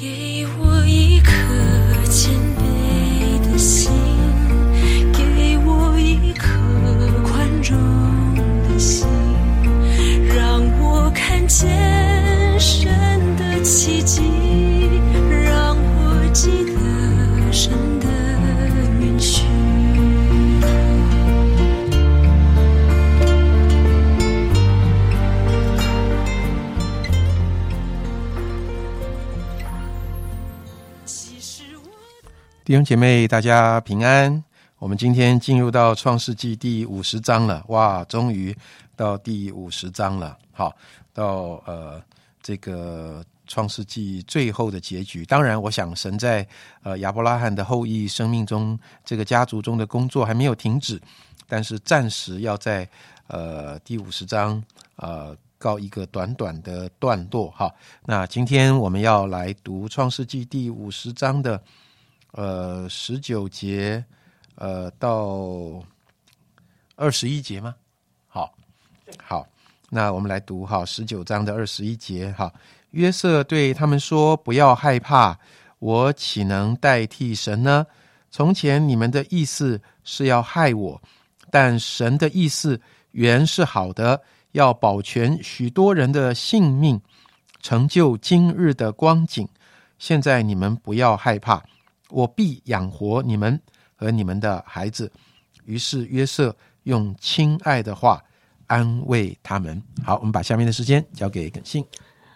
给我弟兄姐妹，大家平安。我们今天进入到创世纪第五十章了，哇，终于到第五十章了。好，到呃这个创世纪最后的结局。当然，我想神在呃亚伯拉罕的后裔生命中，这个家族中的工作还没有停止，但是暂时要在呃第五十章呃告一个短短的段落。哈，那今天我们要来读创世纪第五十章的。呃，十九节，呃，到二十一节吗？好，好，那我们来读哈，十九章的二十一节哈。约瑟对他们说：“不要害怕，我岂能代替神呢？从前你们的意思是要害我，但神的意思原是好的，要保全许多人的性命，成就今日的光景。现在你们不要害怕。”我必养活你们和你们的孩子。于是约瑟用亲爱的话安慰他们。好，我们把下面的时间交给耿信。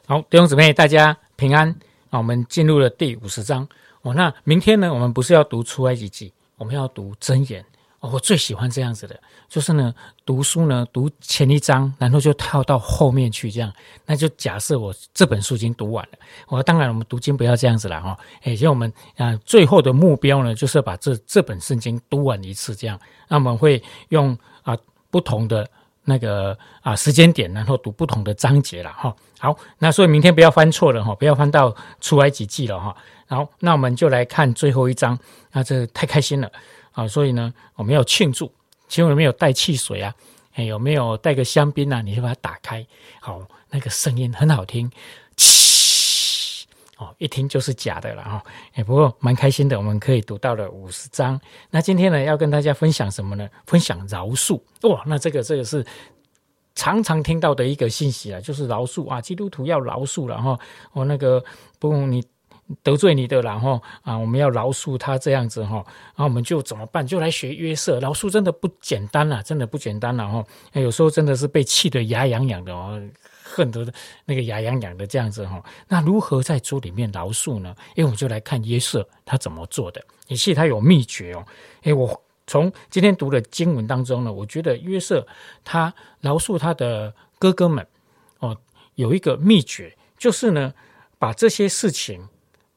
好，弟兄姊妹，大家平安好！我们进入了第五十章哦。那明天呢，我们不是要读出埃及记，我们要读箴言。我最喜欢这样子的，就是呢，读书呢，读前一章，然后就跳到后面去，这样，那就假设我这本书已经读完了。我当然，我们读经不要这样子了哈。哎，像我们啊，最后的目标呢，就是把这这本圣经读完一次，这样。那我们会用啊不同的那个啊时间点，然后读不同的章节了哈。好，那所以明天不要翻错了哈，不要翻到出埃及记了哈。好，那我们就来看最后一章，那这太开心了。啊，所以呢，我们要庆祝，请问有没有带汽水啊？哎，有没有带个香槟啊？你就把它打开，好，那个声音很好听，嘘，哦，一听就是假的了哈。哎，不过蛮开心的，我们可以读到了五十章。那今天呢，要跟大家分享什么呢？分享饶恕哇！那这个这个是常常听到的一个信息啊，就是饶恕啊，基督徒要饶恕了哈。我那个不你。得罪你的，然后啊，我们要饶恕他这样子哈，然后我们就怎么办？就来学约瑟，饶恕真的不简单了，真的不简单了哈。有时候真的是被气得牙痒痒的哦，恨得那个牙痒痒的这样子哈。那如何在主里面饶恕呢？因为我们就来看约瑟他怎么做的。你其他有秘诀哦。哎，我从今天读的经文当中呢，我觉得约瑟他饶恕他的哥哥们哦，有一个秘诀，就是呢，把这些事情。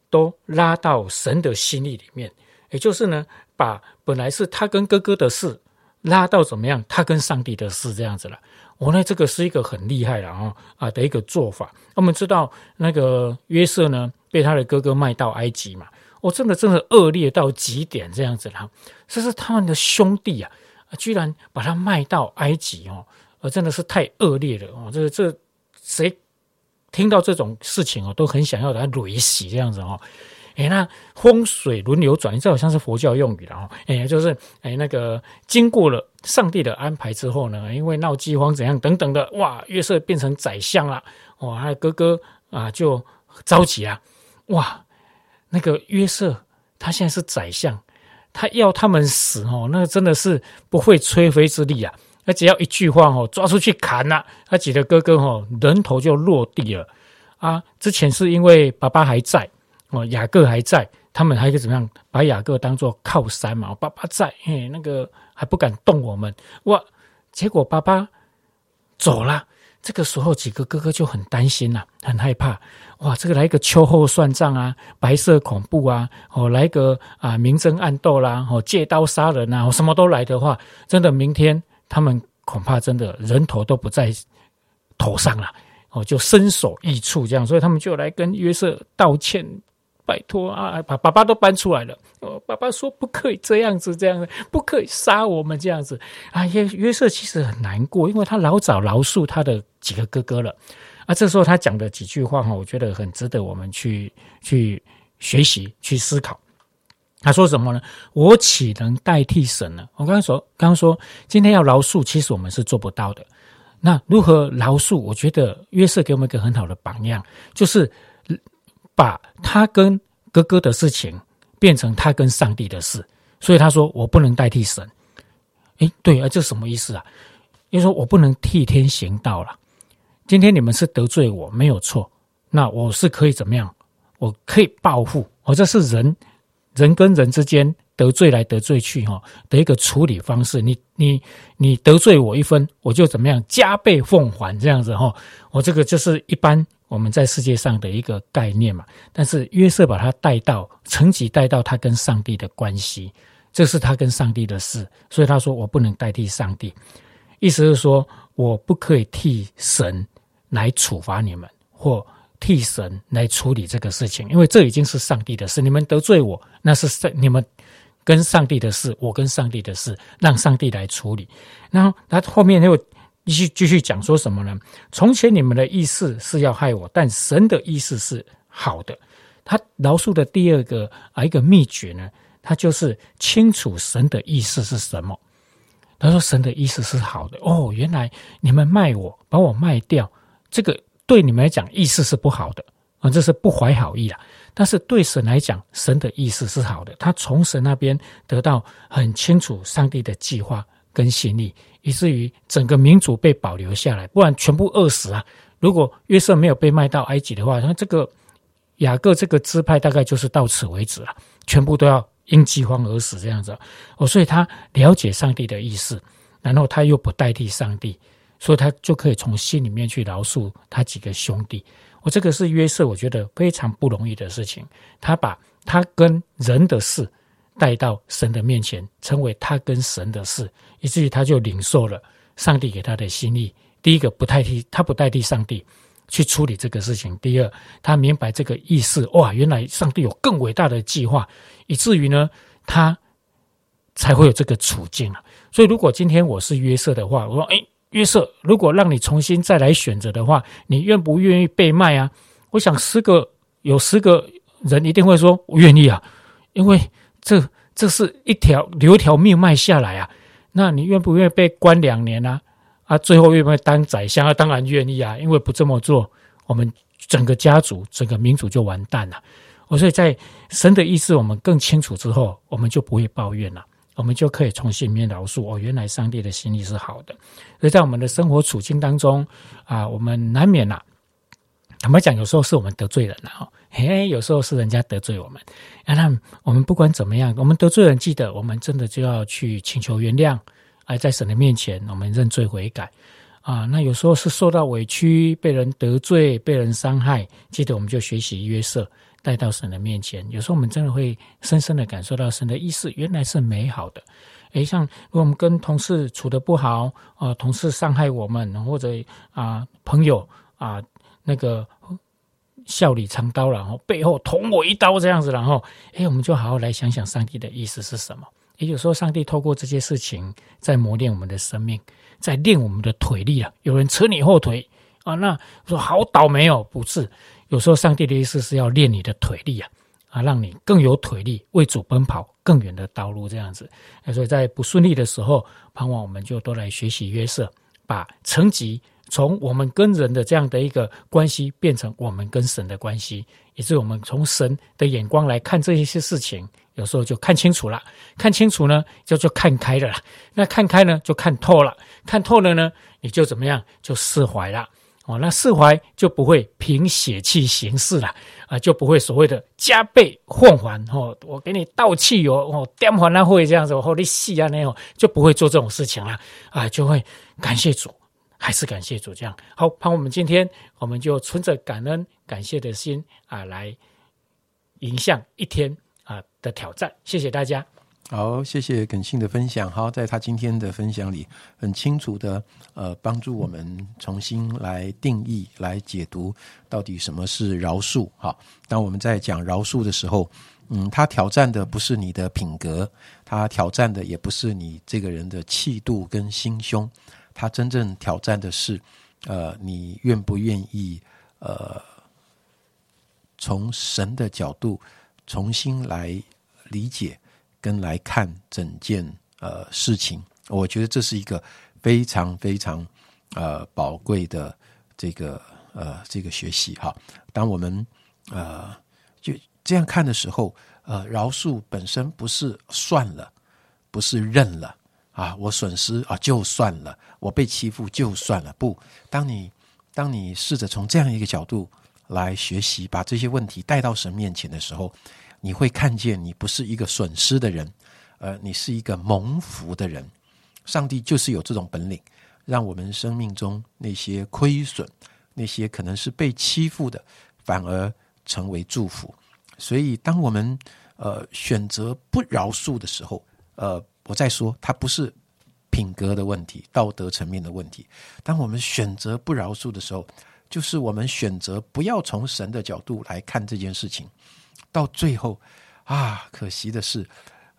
都拉到神的心意里面，也就是呢，把本来是他跟哥哥的事拉到怎么样，他跟上帝的事这样子了。我呢，这个是一个很厉害的啊啊的一个做法。我们知道那个约瑟呢，被他的哥哥卖到埃及嘛，我真的真的恶劣到极点这样子了。这是他们的兄弟啊，居然把他卖到埃及哦，呃，真的是太恶劣了哦。这这谁？听到这种事情哦，都很想要来雷洗这样子哦。哎，那风水轮流转，这好像是佛教用语了哦。哎，就是哎那个经过了上帝的安排之后呢，因为闹饥荒怎样等等的，哇，约瑟变成宰相了，哇，他的哥哥啊就着急啊，哇，那个约瑟他现在是宰相，他要他们死哦，那个真的是不会吹灰之力啊。他只要一句话哦，抓出去砍了，他几个哥哥哦，人头就落地了啊！之前是因为爸爸还在哦，雅各还在，他们还可以怎么样？把雅各当做靠山嘛，爸爸在，嘿，那个还不敢动我们哇！结果爸爸走了，这个时候几个哥哥就很担心呐，很害怕哇！这个来一个秋后算账啊，白色恐怖啊，哦，来一个啊明争暗斗啦，哦，借刀杀人啊，什么都来的话，真的明天。他们恐怕真的人头都不在头上了，哦，就身首异处这样，所以他们就来跟约瑟道歉，拜托啊，把爸爸都搬出来了。哦，爸爸说不可以这样子，这样子不可以杀我们这样子。啊，约约瑟其实很难过，因为他老早饶恕他的几个哥哥了，啊，这时候他讲的几句话哈，我觉得很值得我们去去学习、去思考。他说什么呢？我岂能代替神呢？我刚刚说，刚刚说今天要饶恕，其实我们是做不到的。那如何饶恕？我觉得约瑟给我们一个很好的榜样，就是把他跟哥哥的事情变成他跟上帝的事。所以他说：“我不能代替神。”诶，对啊，这什么意思啊？因为说我不能替天行道了。今天你们是得罪我，没有错。那我是可以怎么样？我可以报复。我这是人。人跟人之间得罪来得罪去哈的一个处理方式，你你你得罪我一分，我就怎么样加倍奉还这样子哈。我这个就是一般我们在世界上的一个概念嘛。但是约瑟把他带到层级，带到他跟上帝的关系，这是他跟上帝的事。所以他说我不能代替上帝，意思是说我不可以替神来处罚你们或。替神来处理这个事情，因为这已经是上帝的事。你们得罪我，那是上你们跟上帝的事，我跟上帝的事，让上帝来处理。然后他后面又继续继续讲说什么呢？从前你们的意思是要害我，但神的意思是好的。他饶恕的第二个啊一个秘诀呢，他就是清楚神的意思是什么。他说神的意思是好的哦，原来你们卖我，把我卖掉，这个。对你们来讲，意思是不好的啊，这是不怀好意了。但是对神来讲，神的意思是好的。他从神那边得到很清楚上帝的计划跟心意，以至于整个民族被保留下来，不然全部饿死啊！如果约瑟没有被卖到埃及的话，那这个雅各这个支派大概就是到此为止了，全部都要因饥荒而死这样子。哦，所以他了解上帝的意思，然后他又不代替上帝。所以他就可以从心里面去饶恕他几个兄弟。我这个是约瑟，我觉得非常不容易的事情。他把他跟人的事带到神的面前，成为他跟神的事，以至于他就领受了上帝给他的心意。第一个不代替他不代替上帝去处理这个事情。第二，他明白这个意思，哇，原来上帝有更伟大的计划，以至于呢，他才会有这个处境啊。所以，如果今天我是约瑟的话，我说，哎。约瑟，如果让你重新再来选择的话，你愿不愿意被卖啊？我想十个有十个人一定会说我愿意啊，因为这这是一条留一条命脉下来啊。那你愿不愿意被关两年啊？啊，最后愿不愿意当宰相啊？当然愿意啊，因为不这么做，我们整个家族、整个民族就完蛋了。我所以在神的意思我们更清楚之后，我们就不会抱怨了。我们就可以从心里面饶恕哦，原来上帝的心意是好的。所以在我们的生活处境当中啊，我们难免呐，坦白讲，有时候是我们得罪人了哦，嘿，有时候是人家得罪我们。那我们不管怎么样，我们得罪人，记得我们真的就要去请求原谅，而在神的面前，我们认罪悔改啊。那有时候是受到委屈，被人得罪，被人伤害，记得我们就学习约瑟。带到神的面前，有时候我们真的会深深的感受到神的意思原来是美好的。诶，像如果我们跟同事处的不好啊，同事伤害我们，或者啊朋友啊那个笑里藏刀，然后背后捅我一刀这样子，然后诶，我们就好好来想想上帝的意思是什么。也有时候上帝透过这些事情在磨练我们的生命，在练我们的腿力啊。有人扯你后腿啊，那说好倒霉哦，不是。有时候，上帝的意思是要练你的腿力啊，啊，让你更有腿力为主奔跑更远的道路，这样子。所以在不顺利的时候，盼望我们就都来学习约瑟，把层级从我们跟人的这样的一个关系，变成我们跟神的关系，也是我们从神的眼光来看这一些事情，有时候就看清楚了。看清楚呢，就就看开了啦。那看开呢，就看透了。看透了呢，你就怎么样，就释怀了。哦，那释怀就不会凭血气行事了啊，就不会所谓的加倍奉还哦，我给你倒汽油哦，颠还那会这样子，或你戏啊那种，就不会做这种事情了啊，就会感谢主，还是感谢主这样。好，盼我们今天我们就存着感恩感谢的心啊，来迎向一天啊的挑战。谢谢大家。好，谢谢耿信的分享。好，在他今天的分享里，很清楚的呃，帮助我们重新来定义、来解读到底什么是饶恕。好，当我们在讲饶恕的时候，嗯，他挑战的不是你的品格，他挑战的也不是你这个人的气度跟心胸，他真正挑战的是呃，你愿不愿意呃，从神的角度重新来理解跟来看整件呃事情？我觉得这是一个非常非常呃宝贵的这个呃这个学习哈。当我们呃就这样看的时候，呃，饶恕本身不是算了，不是认了啊，我损失啊就算了，我被欺负就算了。不，当你当你试着从这样一个角度来学习，把这些问题带到神面前的时候，你会看见你不是一个损失的人，呃，你是一个蒙福的人。上帝就是有这种本领，让我们生命中那些亏损、那些可能是被欺负的，反而成为祝福。所以，当我们呃选择不饶恕的时候，呃，我再说，它不是品格的问题、道德层面的问题。当我们选择不饶恕的时候，就是我们选择不要从神的角度来看这件事情。到最后啊，可惜的是，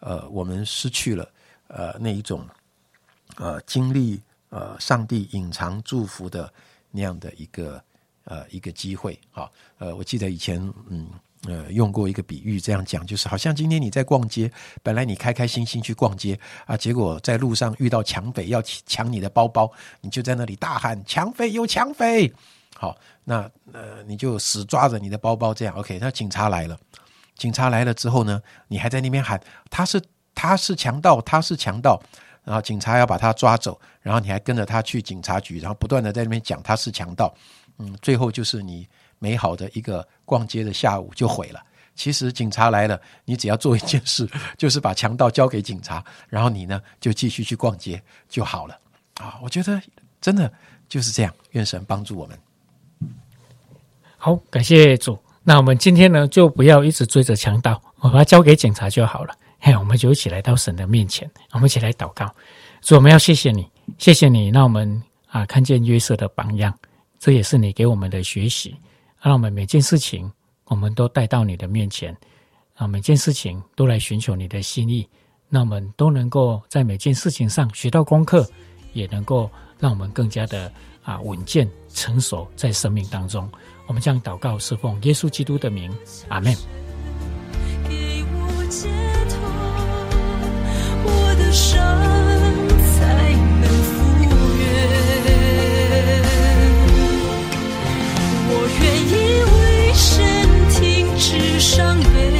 呃，我们失去了呃那一种。呃，经历呃，上帝隐藏祝福的那样的一个呃一个机会啊，呃，我记得以前嗯呃用过一个比喻，这样讲就是好像今天你在逛街，本来你开开心心去逛街啊，结果在路上遇到抢匪要抢你的包包，你就在那里大喊抢匪有抢匪，好，那呃你就死抓着你的包包这样，OK，那警察来了，警察来了之后呢，你还在那边喊他是他是强盗，他是强盗。然后警察要把他抓走，然后你还跟着他去警察局，然后不断的在那边讲他是强盗，嗯，最后就是你美好的一个逛街的下午就毁了。其实警察来了，你只要做一件事，就是把强盗交给警察，然后你呢就继续去逛街就好了。啊，我觉得真的就是这样。愿神帮助我们。好，感谢主。那我们今天呢就不要一直追着强盗，我把它交给警察就好了。嘿，我们就一起来到神的面前，我们一起来祷告。所以我们要谢谢你，谢谢你，让我们啊看见约瑟的榜样，这也是你给我们的学习。让我们每件事情，我们都带到你的面前，啊，每件事情都来寻求你的心意。那我们都能够在每件事情上学到功课，也能够让我们更加的啊稳健成熟在生命当中。我们将祷告是奉耶稣基督的名，阿门。伤伤悲